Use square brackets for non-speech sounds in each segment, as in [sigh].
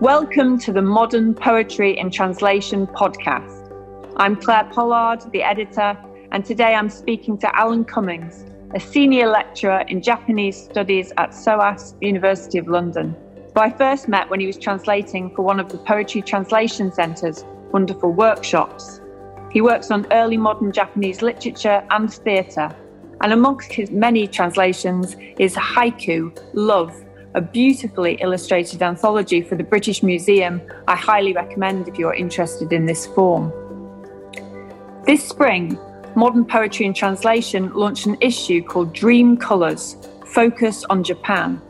Welcome to the Modern Poetry in Translation podcast. I'm Clare Pollard, the editor, and today I'm speaking to Alan Cummings, a senior lecturer in Japanese studies at SOAS, University of London, who I first met when he was translating for one of the Poetry Translation Centre's wonderful workshops. He works on early modern Japanese literature and theatre, and amongst his many translations is Haiku, Love, a beautifully illustrated anthology for the British Museum I highly recommend if you're interested in this form. This spring, Modern Poetry in Translation launched an issue called Dream Colours Focus on Japan,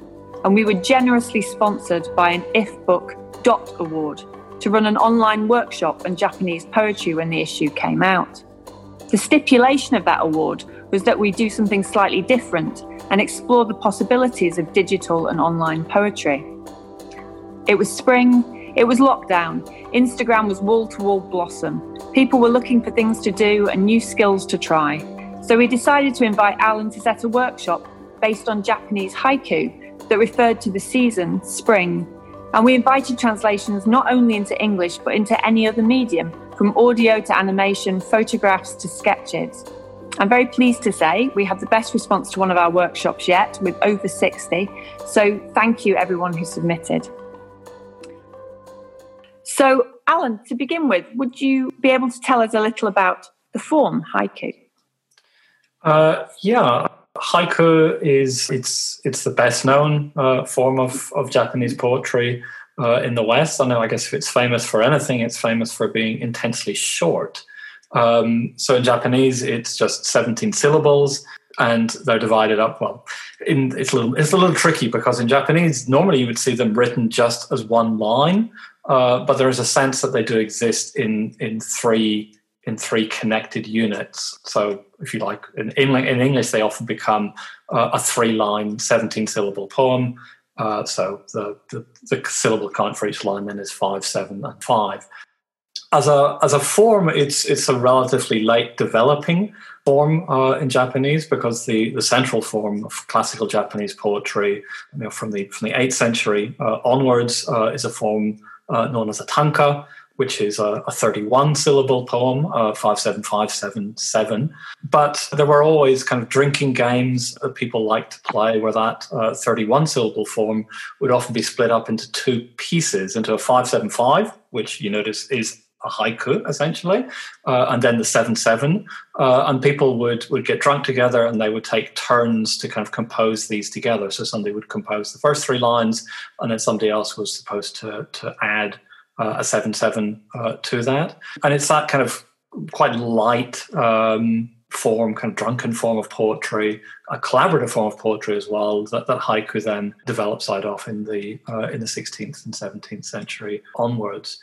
and we were generously sponsored by an IF Book Dot Award to run an online workshop on Japanese poetry when the issue came out. The stipulation of that award was that we do something slightly different and explore the possibilities of digital and online poetry. It was spring, it was lockdown, Instagram was wall to wall blossom. People were looking for things to do and new skills to try. So we decided to invite Alan to set a workshop based on Japanese haiku that referred to the season, spring. And we invited translations not only into English but into any other medium, from audio to animation, photographs to sketches. I'm very pleased to say we have the best response to one of our workshops yet, with over 60. So thank you, everyone who submitted. So, Alan, to begin with, would you be able to tell us a little about the form haiku? Uh, yeah, haiku is it's it's the best known uh, form of, of Japanese poetry uh, in the West. I know. I guess if it's famous for anything, it's famous for being intensely short. Um, so in Japanese, it's just 17 syllables and they're divided up. Well, in, it's, a little, it's a little tricky because in Japanese, normally you would see them written just as one line, uh, but there is a sense that they do exist in, in three in three connected units. So, if you like, in, in English, they often become uh, a three line, 17 syllable poem. Uh, so, the, the, the syllable count for each line then is five, seven, and five as a as a form, it's it's a relatively late developing form uh, in Japanese because the, the central form of classical Japanese poetry, you know, from the from the eighth century uh, onwards, uh, is a form uh, known as a tanka, which is a, a 31 syllable poem, uh, 57577. But there were always kind of drinking games that people liked to play where that uh, 31 syllable form would often be split up into two pieces, into a 575, which you notice is a haiku essentially, uh, and then the seven seven, uh, and people would would get drunk together and they would take turns to kind of compose these together. So somebody would compose the first three lines, and then somebody else was supposed to to add uh, a seven seven uh, to that, and it's that kind of quite light. Um, form, kind of drunken form of poetry, a collaborative form of poetry as well. That, that haiku then develops side off in the uh, in the 16th and 17th century onwards.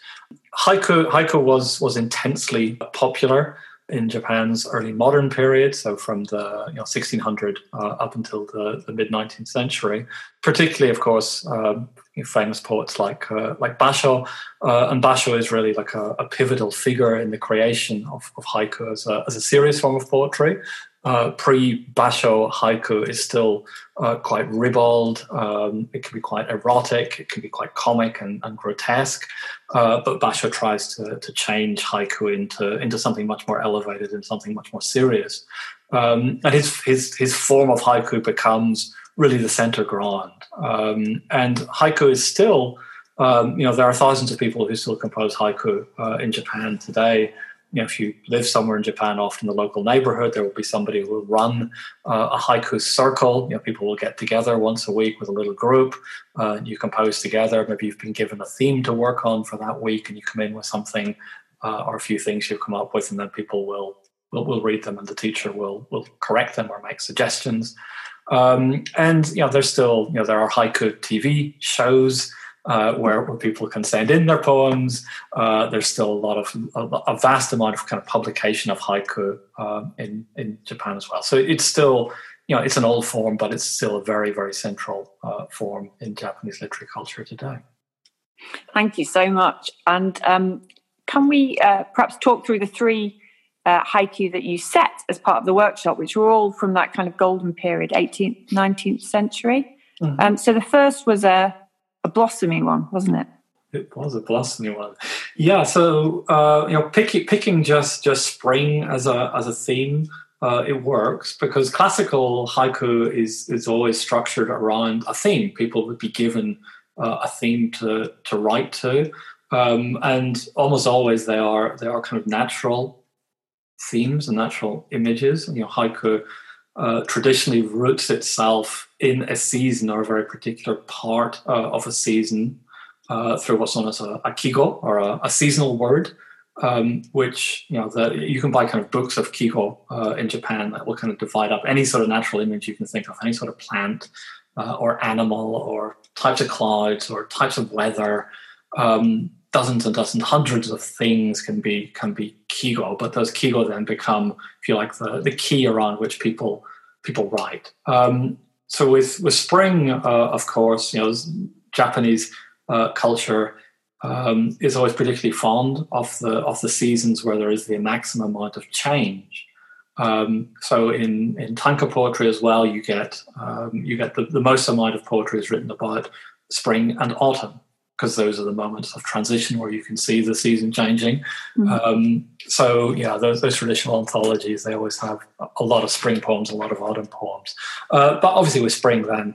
Haiku haiku was was intensely popular in Japan's early modern period, so from the you know, 1600 uh, up until the, the mid 19th century. Particularly, of course, um, famous poets like uh, like Basho, uh, and Basho is really like a, a, pivotal figure in the creation of, of haiku as a, as a serious form of poetry. Uh, pre-Basho haiku is still uh, quite ribald. Um, it can be quite erotic. It can be quite comic and, and grotesque. Uh, but Basho tries to, to change haiku into into something much more elevated and something much more serious. Um, and his his his form of haiku becomes really the center ground. Um, and haiku is still, um, you know, there are thousands of people who still compose haiku uh, in Japan today. You know, if you live somewhere in Japan, often the local neighborhood, there will be somebody who will run uh, a haiku circle. You know, people will get together once a week with a little group. Uh, you compose together. Maybe you've been given a theme to work on for that week, and you come in with something uh, or a few things you've come up with, and then people will will, will read them, and the teacher will will correct them or make suggestions. Um, and you know, there's still you know there are haiku TV shows uh, where, where people can send in their poems. Uh, there's still a lot of a, a, vast amount of kind of publication of haiku um, in in Japan as well. So it's still you know it's an old form, but it's still a very very central uh, form in Japanese literary culture today. Thank you so much. And um, can we uh, perhaps talk through the three uh, haiku that you set as part of the workshop, which were all from that kind of golden period, 18th, 19th century. Mm-hmm. Um, so the first was a, a blossoming one, wasn't it? it was a blossoming one. Yeah, so uh, you know, picking picking just just spring as a as a theme, uh, it works because classical haiku is is always structured around a theme. People would be given uh, a theme to to write to, um, and almost always they are they are kind of natural themes and natural images. You know, haiku uh, traditionally roots itself in a season or a very particular part uh, of a season uh, through what's known as a, a kigo or a, a seasonal word, um, which you know that you can buy kind of books of kigo uh, in Japan that will kind of divide up any sort of natural image you can think of, any sort of plant uh, or animal or types of clouds or types of weather. Um, dozens and dozens, hundreds of things can be can be kigo, but those kigo then become, if you like, the, the key around which people people write. Um, so with with spring, uh, of course, you know, Japanese uh, culture um, is always particularly fond of the of the seasons where there is the maximum amount of change. Um, so in in tanka poetry as well, you get um, you get the, the most amount of poetry is written about spring and autumn because those are the moments of transition where you can see the season changing. Mm-hmm. Um, so yeah, those, those, traditional anthologies they always have a lot of spring poems, a lot of autumn poems. Uh, but obviously with spring, then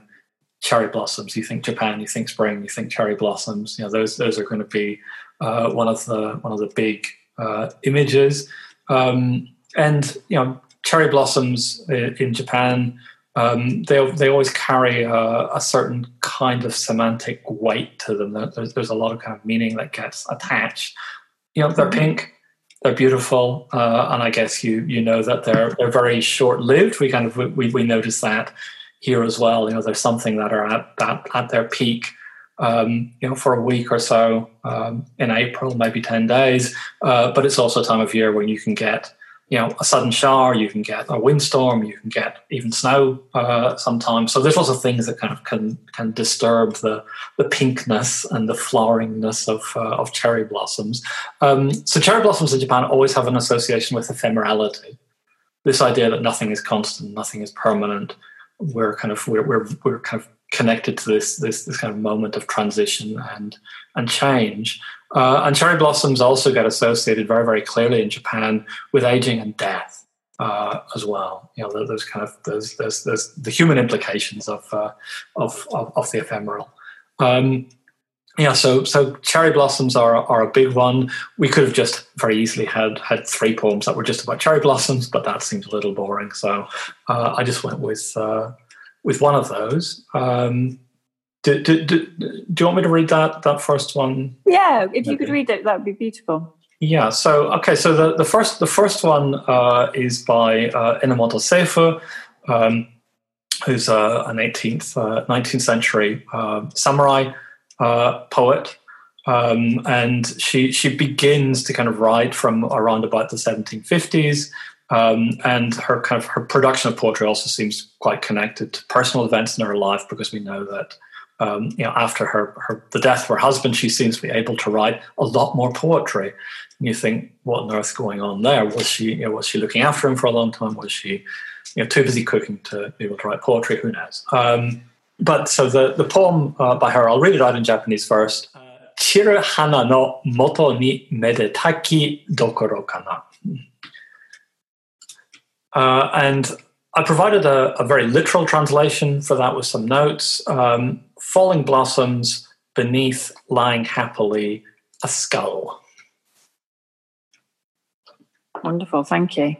cherry blossoms. You think Japan, you think spring, you think cherry blossoms. You know those those are going to be uh, one of the one of the big uh, images. Um, and you know cherry blossoms in Japan um, they they always carry a, a, certain kind of semantic weight to them. There's, there's a lot of kind of meaning that gets attached. You know, they're mm-hmm. pink, they're beautiful, uh, and I guess you you know that they're they're very short lived. We kind of we we notice that here as well. You know, there's something that are at that at their peak. Um, you know, for a week or so um, in April, maybe ten days. Uh, but it's also a time of year when you can get you know a sudden shower you can get a windstorm you can get even snow uh, sometimes. So there's lots of things that kind of can can disturb the the pinkness and the floweringness of uh, of cherry blossoms. Um, so cherry blossoms in japan always have an association with ephemerality. This idea that nothing is constant nothing is permanent we're kind of we're, we're, we're kind of connected to this, this this kind of moment of transition and and change uh, and cherry blossoms also get associated very, very clearly in Japan with aging and death uh, as well. You know, those kind of those, those, those the human implications of uh, of, of, of the ephemeral. Um, yeah, so so cherry blossoms are are a big one. We could have just very easily had had three poems that were just about cherry blossoms, but that seems a little boring. So uh, I just went with uh, with one of those. Um, do, do, do, do, you want me to read that that first one? Yeah, if you could read it, that would be beautiful. Yeah. So okay. So the, the first the first one uh, is by uh, Enomoto Seifu, um, who's uh, an 18th 19th uh, century uh, samurai uh, poet, um, and she she begins to kind of write from around about the 1750s. Um, and her kind of her production of poetry also seems quite connected to personal events in her life because we know that um, you know, after her, her the death of her husband, she seems to be able to write a lot more poetry. And you think, what on earth's going on there? Was she, you know, was she looking after him for a long time? Was she, you know, too busy cooking to be able to write poetry? Who knows? Um, but so the the poem uh, by her, I'll read it out in Japanese first. Chiru hana no moto ni medetaki dokoro kana. Uh, and I provided a, a, very literal translation for that with some notes. Um, falling blossoms beneath lying happily a skull. Wonderful, thank you.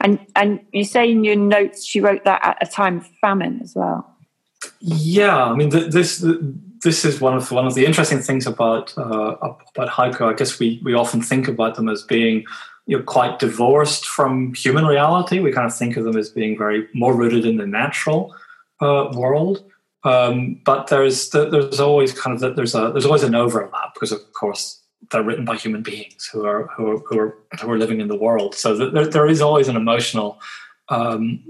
And and you say in your notes she wrote that at a time of famine as well. Yeah, I mean this this is one of one of the interesting things about uh, about haiku. I guess we we often think about them as being you know quite divorced from human reality. We kind of think of them as being very more rooted in the natural uh, world. Um, but there's there's always kind of there's a there's always an overlap because of course they're written by human beings who are who are who are, who are living in the world. So there, there is always an emotional um,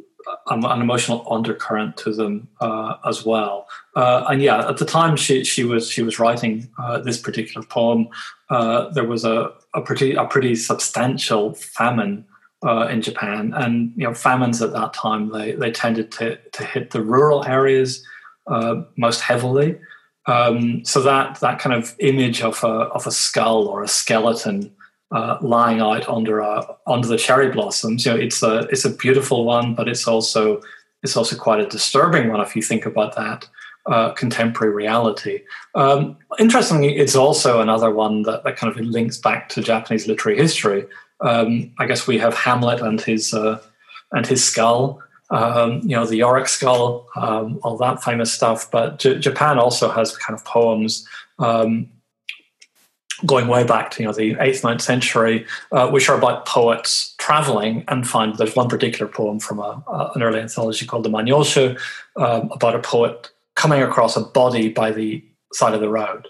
an emotional undercurrent to them uh, as well. Uh, and yeah, at the time she she was she was writing uh, this particular poem, uh, there was a a pretty a pretty substantial famine. Uh, in Japan, and you know, famines at that time they, they tended to, to hit the rural areas uh, most heavily. Um, so that that kind of image of a of a skull or a skeleton uh, lying out under a under the cherry blossoms, you know, it's a it's a beautiful one, but it's also it's also quite a disturbing one if you think about that uh, contemporary reality. Um, interestingly, it's also another one that, that kind of links back to Japanese literary history. Um, I guess we have Hamlet and his uh, and his skull, um, you know, the Yorick skull, um, all that famous stuff. But J- Japan also has kind of poems um, going way back to you know the eighth, ninth century, uh, which are about poets traveling and find there's one particular poem from a, an early anthology called the Manyoshu um, about a poet coming across a body by the side of the road,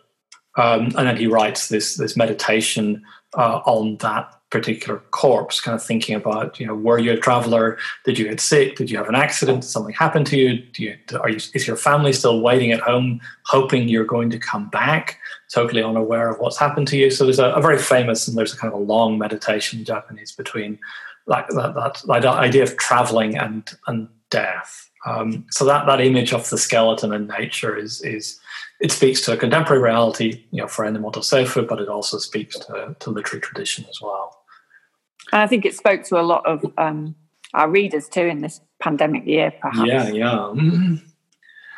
um, and then he writes this this meditation uh, on that particular corpse, kind of thinking about, you know, were you a traveler? Did you get sick? Did you have an accident? Did something happen to you? Do you are you is your family still waiting at home, hoping you're going to come back, totally unaware of what's happened to you? So there's a, a very famous and there's a kind of a long meditation in Japanese between like that, that, that idea of traveling and and death. Um, so that that image of the skeleton in nature is is it speaks to a contemporary reality, you know, for Enomoto Seifu, but it also speaks to, to literary tradition as well. And I think it spoke to a lot of um, our readers too in this pandemic year, perhaps. Yeah, yeah. Mm-hmm.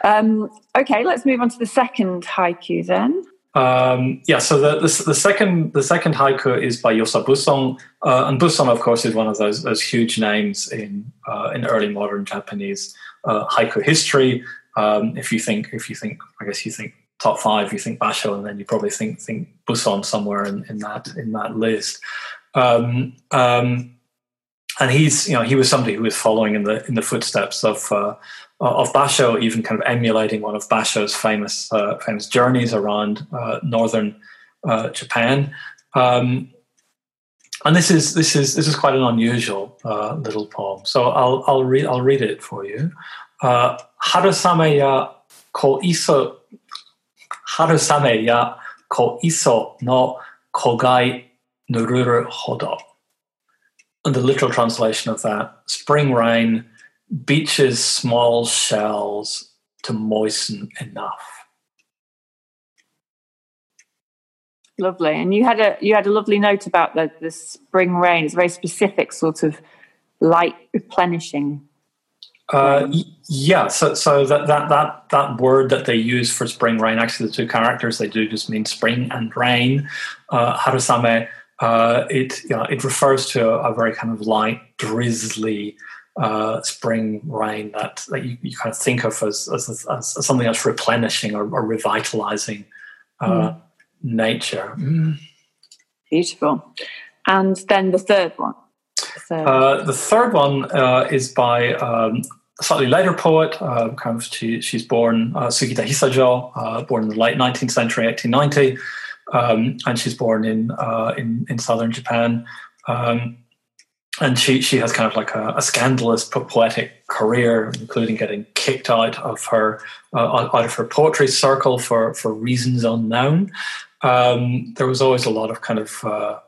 Um, okay, let's move on to the second haiku then. Um, yeah, so the, the, the second the second haiku is by Yosa Busson, uh, and Busson, of course, is one of those those huge names in uh, in early modern Japanese uh, history. Um, if you think if you think, I guess you think top five, you think Basho, and then you probably think think Busson somewhere in, in that in that list. Um, um, and he's, you know, he was somebody who was following in the in the footsteps of uh, of Basho, even kind of emulating one of Basho's famous uh, famous journeys around uh, northern uh, Japan. Um, and this is this is this is quite an unusual uh, little poem. So I'll I'll read I'll read it for you. Uh, Harusame ya ko iso Harusame ya ko iso no kogai Nururu Hodo. And the literal translation of that spring rain beaches small shells to moisten enough. Lovely. And you had a you had a lovely note about the, the spring rain. It's a very specific sort of light replenishing. Uh, yeah, so so that, that that that word that they use for spring rain, actually the two characters they do just mean spring and rain. Uh, harusame uh, it you know, it refers to a, a, very kind of light, drizzly uh, spring rain that, that you, you, kind of think of as, as, as something that's replenishing or, or revitalizing uh, mm. Nature. Mm. Beautiful. And then the third one. Uh, the third one uh, is by um, a slightly later poet. Uh, kind of she, she's born Sugita Hisajo, born in the late 19th century, 1890 um, and she's born in uh, in in southern Japan. Um, and she she has kind of like a, a, scandalous poetic career, including getting kicked out of her uh, out of her poetry circle for for reasons unknown. Um, there was always a lot of kind of uh,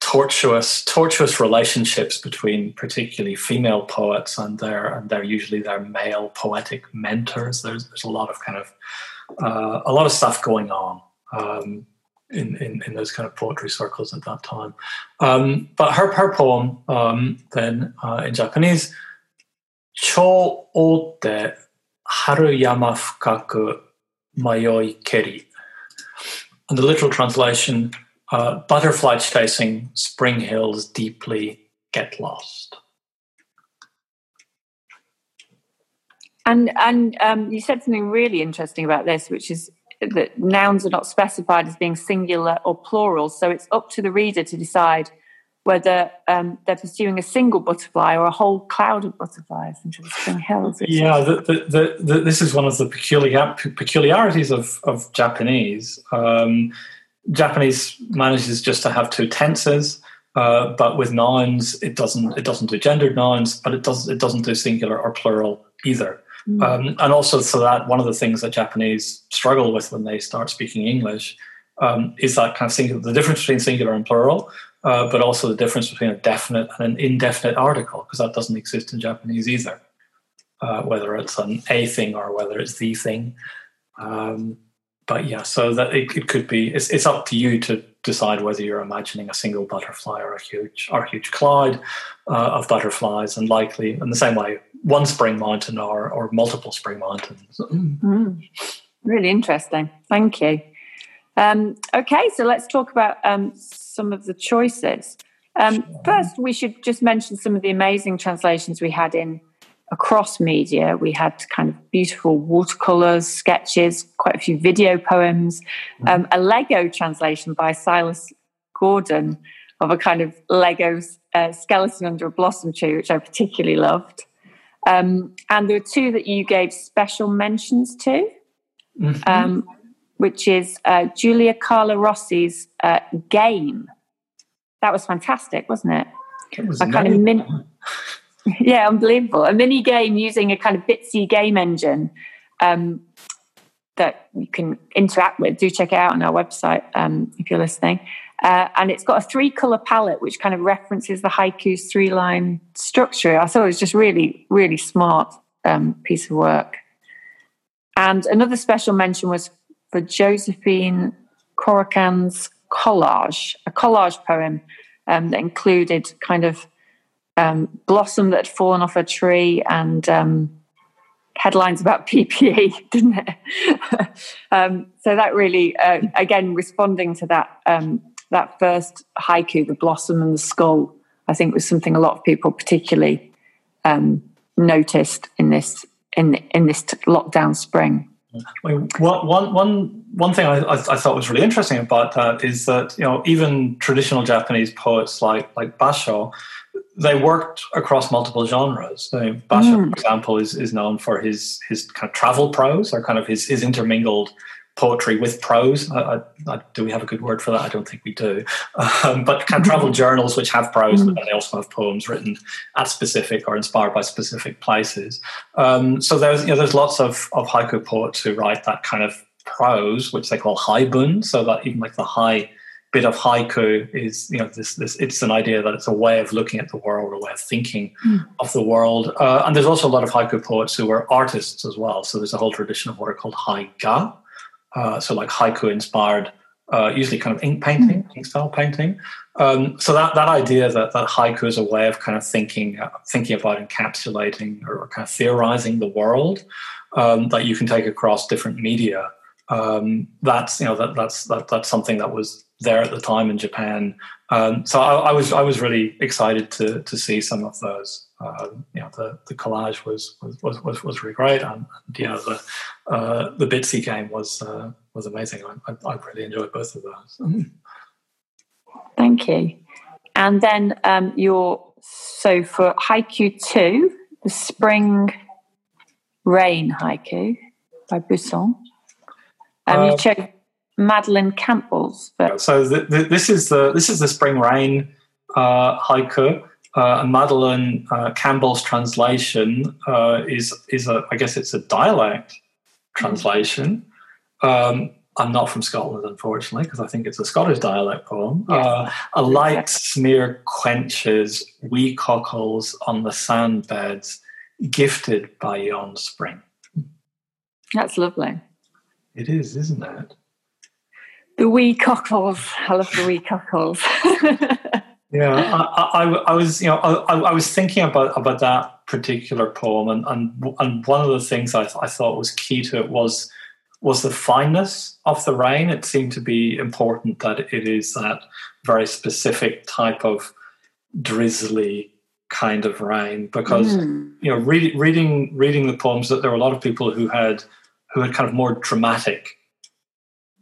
tortuous tortuous relationships between particularly female poets and their and their usually their male poetic mentors. There's there's a lot of kind of uh, a lot of stuff going on um, in, in, in, those kind of poetry circles at that time. Um, but her, her poem, um, then uh, in Japanese, Cho ote haruyama fukaku mayoi keri. And the literal translation, uh, butterfly chasing spring hills deeply get lost. And and um, you said something really interesting about this, which is that nouns are not specified as being singular or plural. So it's up to the reader to decide whether um, they're pursuing a single butterfly or a whole cloud of butterflies into the spring hills. Yeah, the, the, the, this is one of the peculiar, peculiarities of, of Japanese. Um, Japanese manages just to have two tenses. Uh, but with nouns, it doesn't it doesn't do gendered nouns, but it does it doesn't do singular or plural either. Mm. Um, and also, so that one of the things that Japanese struggle with when they start speaking English um, is that kind of singular, the difference between singular and plural, uh, but also the difference between a definite and an indefinite article, because that doesn't exist in Japanese either. Uh, whether it's an a thing or whether it's the thing. Um, but yeah, so that it, it could be. It's, it's up to you to decide whether you're imagining a single butterfly or a huge or a huge cloud uh, of butterflies, and likely in the same way, one spring mountain or or multiple spring mountains. Mm. Really interesting. Thank you. Um, okay, so let's talk about um, some of the choices. Um. First, we should just mention some of the amazing translations we had in across media. We had kind of beautiful watercolors, sketches, quite a few video poems, mm-hmm. um, a Lego translation by Silas Gordon of a kind of Lego uh, skeleton under a blossom tree, which I particularly loved. Um, and there were two that you gave special mentions to, mm-hmm. Which is uh, Julia Carla Rossi's uh, Game. That was fantastic, wasn't it? it was a kind of min- [laughs] yeah, unbelievable. A mini game using a kind of bitsy game engine um, that you can interact with. Do check it out on our website um, if you're listening. Uh, and it's got a three color palette which kind of references the haiku's three line structure. I thought it was just really, really smart um, piece of work. And another special mention was for Josephine Corican's collage, a collage poem um, that included kind of um, blossom that had fallen off a tree and um, headlines about [laughs] PPE, didn't it? [laughs] um, so that really, uh, again, responding to that um, that first haiku, the blossom and the skull, I think was something a lot of people particularly um, noticed in this in in this lockdown spring. I mean, one, one, one thing I, I, I, thought was really interesting about that is that you know even traditional Japanese poets like like Basho they worked across multiple genres. So Basho, mm. for example, is, is known for his his kind of travel prose or kind of his, his intermingled poetry with prose. I, I, do we have a good word for that? I don't think we do. Um, but of travel mm. journals which have prose, but they also have poems written at specific or inspired by specific places. Um, so there's you know there's lots of, of haiku poets who write that kind of prose, which they call haibun. So that even like the high bit of haiku is you know this this it's an idea that it's a way of looking at the world a way of thinking mm. of the world uh, and there's also a lot of haiku poets who are artists as well so there's a whole tradition of what are called haiga uh, so like haiku inspired uh, usually kind of ink painting mm. ink style painting um, so that, that idea that, that haiku is a way of kind of thinking uh, thinking about encapsulating or, or, kind of theorizing the world um, that you can take across different media um, that's you know that, that's that, that's something that was there at the time in Japan. Um, so I, I, was I was really excited to to see some of those. Uh, you know, the, the collage was was, was was really great, and, and you know the uh, the Bitsy game was uh, was amazing. I, I, I, really enjoyed both of those. Thank you. And then um, your so for haiku two, the spring rain haiku by Busson. Um, you uh, chose Madeline Campbell's. But- so the, the, this is the this is the spring rain uh, haiku. Uh, Madeline uh, Campbell's translation uh, is is a I guess it's a dialect translation. Um, I'm not from Scotland, unfortunately, because I think it's a Scottish dialect poem. Yes. Uh, a light smear quenches wee cockles on the sand beds, gifted by yon spring. That's lovely. It is, isn't it? The wee cockles. I love the wee cockles. [laughs] yeah, I, I, I, was, you know, I, I, was thinking about about that particular poem, and and, and one of the things I, I thought was key to it was was the fineness of the rain. It seemed to be important that it is that very specific type of drizzly kind of rain because mm. you know read, reading reading the poems that there were a lot of people who had who had kind of more dramatic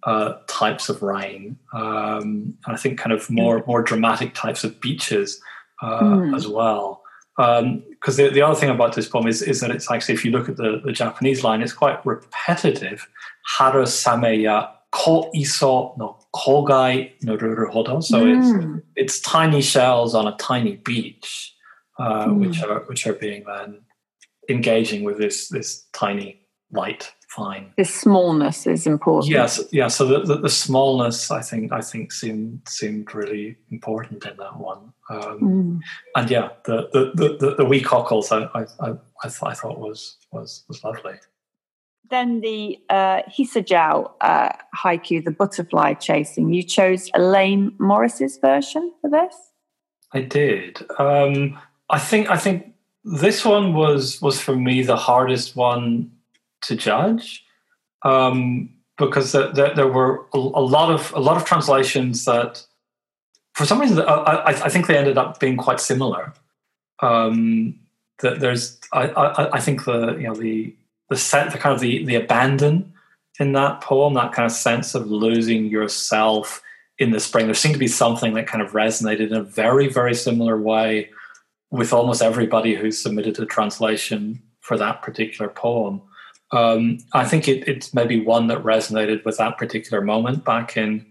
uh, types of rain. Um, I think kind of more more dramatic types of beaches uh, mm. as well. Because um, the, the other thing about this poem is, is that it's actually, if you look at the, the Japanese line, it's quite repetitive. Haru sameya ko iso no kogai no ruru hodo. So mm. it's it's tiny shells on a tiny beach, uh, mm. which are which are being then engaging with this this tiny light fine. The smallness is important. Yes, yeah. So the, the, the, smallness, I think, I think seemed seemed really important in that one. Um, mm. And yeah, the the the, the wee cockles, I I I, I, th- I thought was was was lovely. then the uh, Hisajo uh, haiku, the butterfly chasing. You chose Elaine Morris's version for this. I did. Um, I think. I think this one was was for me the hardest one to judge um, because the, the, there were a, a, lot of a lot of translations that, for some reason, I, I think they ended up being quite similar. Um, that there's, I, I, I think the you know the the set, the kind of the the abandon in that poem, that kind of sense of losing yourself in the spring. There seemed to be something that kind of resonated in a very very similar way with almost everybody who submitted a translation for that particular poem. Um, I think it, it's maybe one that resonated with that particular moment back in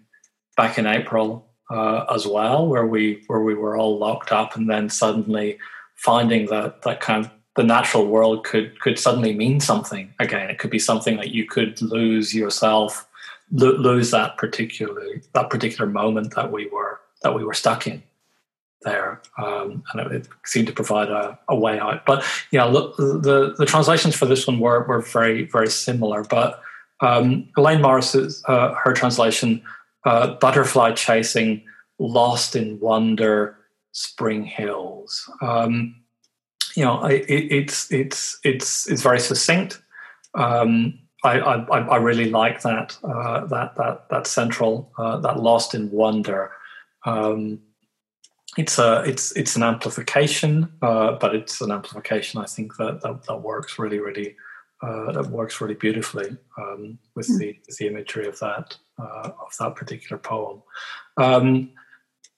back in April uh, as well, where we where we were all locked up, and then suddenly finding that that kind of the natural world could could suddenly mean something again. It could be something that you could lose yourself, lo- lose that particular that particular moment that we were that we were stuck in there, um, and it, seemed to provide a, a, way out. But yeah, look, the the translations for this one were were very very similar. But um, Elaine Morris's uh, her translation, uh, "Butterfly Chasing," "Lost in Wonder," "Spring Hills." Um, you know, it, it's it's it's it's very succinct. Um, I, I, I really like that uh, that that that central uh, that lost in wonder. Um, it's a it's it's an amplification, uh, but it's an amplification I think that that, that works really really uh, that works really beautifully um, with mm. the with the imagery of that uh, of that particular poem. Um,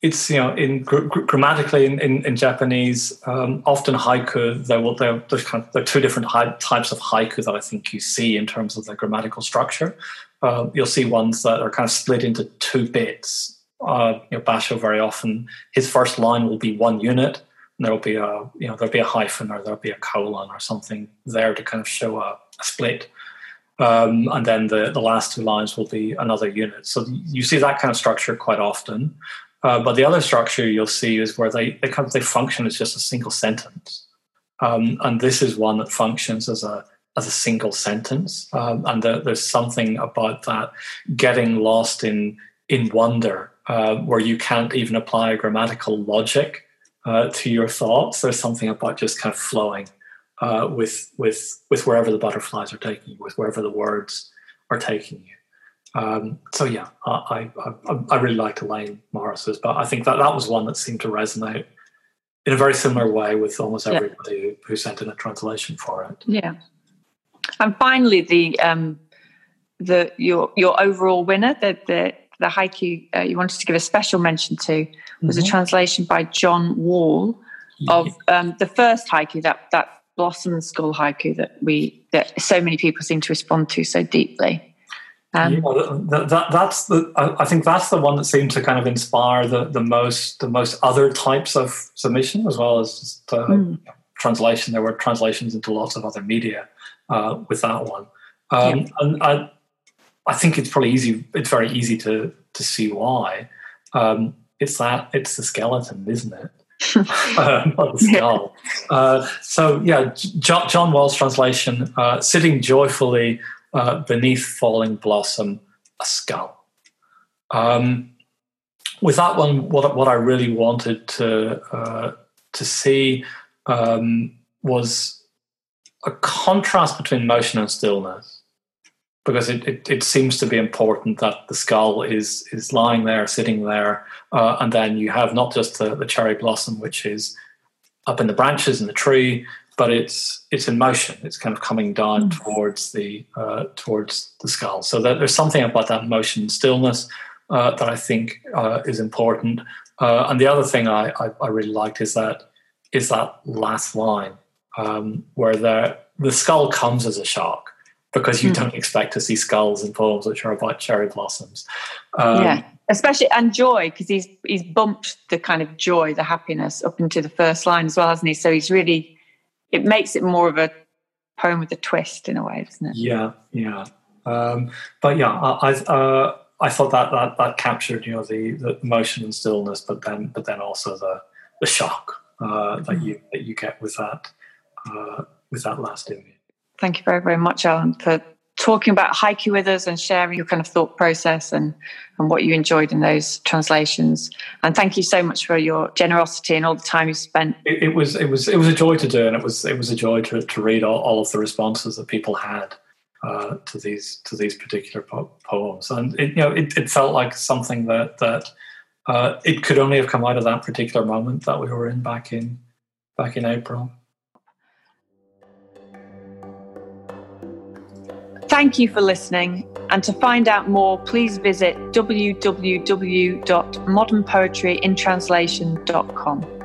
it's you know in gr- grammatically in, in, in Japanese, um, often haiku there will there there's kind of there are two different hi- types of haiku that I think you see in terms of the grammatical structure. Uh, you'll see ones that are kind of split into two bits uh, you know, Basho very often, his first line will be one unit. And there'll be a, you know, there'll be a hyphen or there'll be a colon or something there to kind of show a, a split. Um, and then the, the last two lines will be another unit. So you see that kind of structure quite often. Uh, but the other structure you'll see is where they, they kind of they function as just a single sentence. Um, and this is one that functions as a as a single sentence. Um, and the, there's something about that getting lost in in wonder uh, where you can't even apply a grammatical logic uh, to your thoughts. There's something about just kind of flowing uh, with with with wherever the butterflies are taking you, with wherever the words are taking you. Um, so yeah, I, I, I really liked Elaine Morris's, but I think that that was one that seemed to resonate in a very similar way with almost everybody yeah. who sent in a translation for it. Yeah, and finally the um, the your your overall winner, the the the haiku uh, you wanted to give a special mention to was mm-hmm. a translation by John Wall of um, the first haiku, that that blossom skull haiku that we that so many people seem to respond to so deeply. Um, yeah, that, that, that's the. I think that's the one that seemed to kind of inspire the, the most the most other types of submission as well as just, uh, mm. translation. There were translations into lots of other media uh, with that one, um, yeah. and I, I think it's probably easy. It's very easy to to see why. Um, it's that it's the skeleton, isn't it? [laughs] not the skull. Uh, so yeah, John, John Wall's translation: uh, "Sitting joyfully uh, beneath falling blossom, a skull." Um, with that one, what what I really wanted to uh, to see um, was a contrast between motion and stillness because it, it, it, seems to be important that the skull is is lying there, sitting there, uh, and then you have not just the, the cherry blossom, which is up in the branches in the tree, but it's it's in motion. It's kind of coming down mm. towards the uh, towards the skull. So that there's something about that motion stillness uh, that I think uh, is important. Uh, and the other thing I, I, I really liked is that is that last line um, where the the skull comes as a shock because you mm. don't expect to see skulls in poems which are about cherry blossoms. Um, yeah, especially and joy because he's he's bumped the kind of joy, the happiness up into the first line as well, hasn't he? So he's really it makes it more of a poem with a twist in a way, doesn't it? Yeah, yeah. Um, but yeah, I I, uh, I thought that, that that captured you know the the motion and stillness, but then but then also the the shock uh, that mm. you that you get with that uh, with that last image. Thank you very, very much, Alan, for talking about haiku with us and sharing your kind of thought process and, and what you enjoyed in those translations. And thank you so much for your generosity and all the time you spent. It, it was it was it was a joy to do, and it was it was a joy to, to read all, all of the responses that people had uh, to these to these particular po- poems. And it, you know, it, it felt like something that that uh, it could only have come out of that particular moment that we were in back in back in April. Thank you for listening. And to find out more, please visit www.modernpoetryintranslation.com.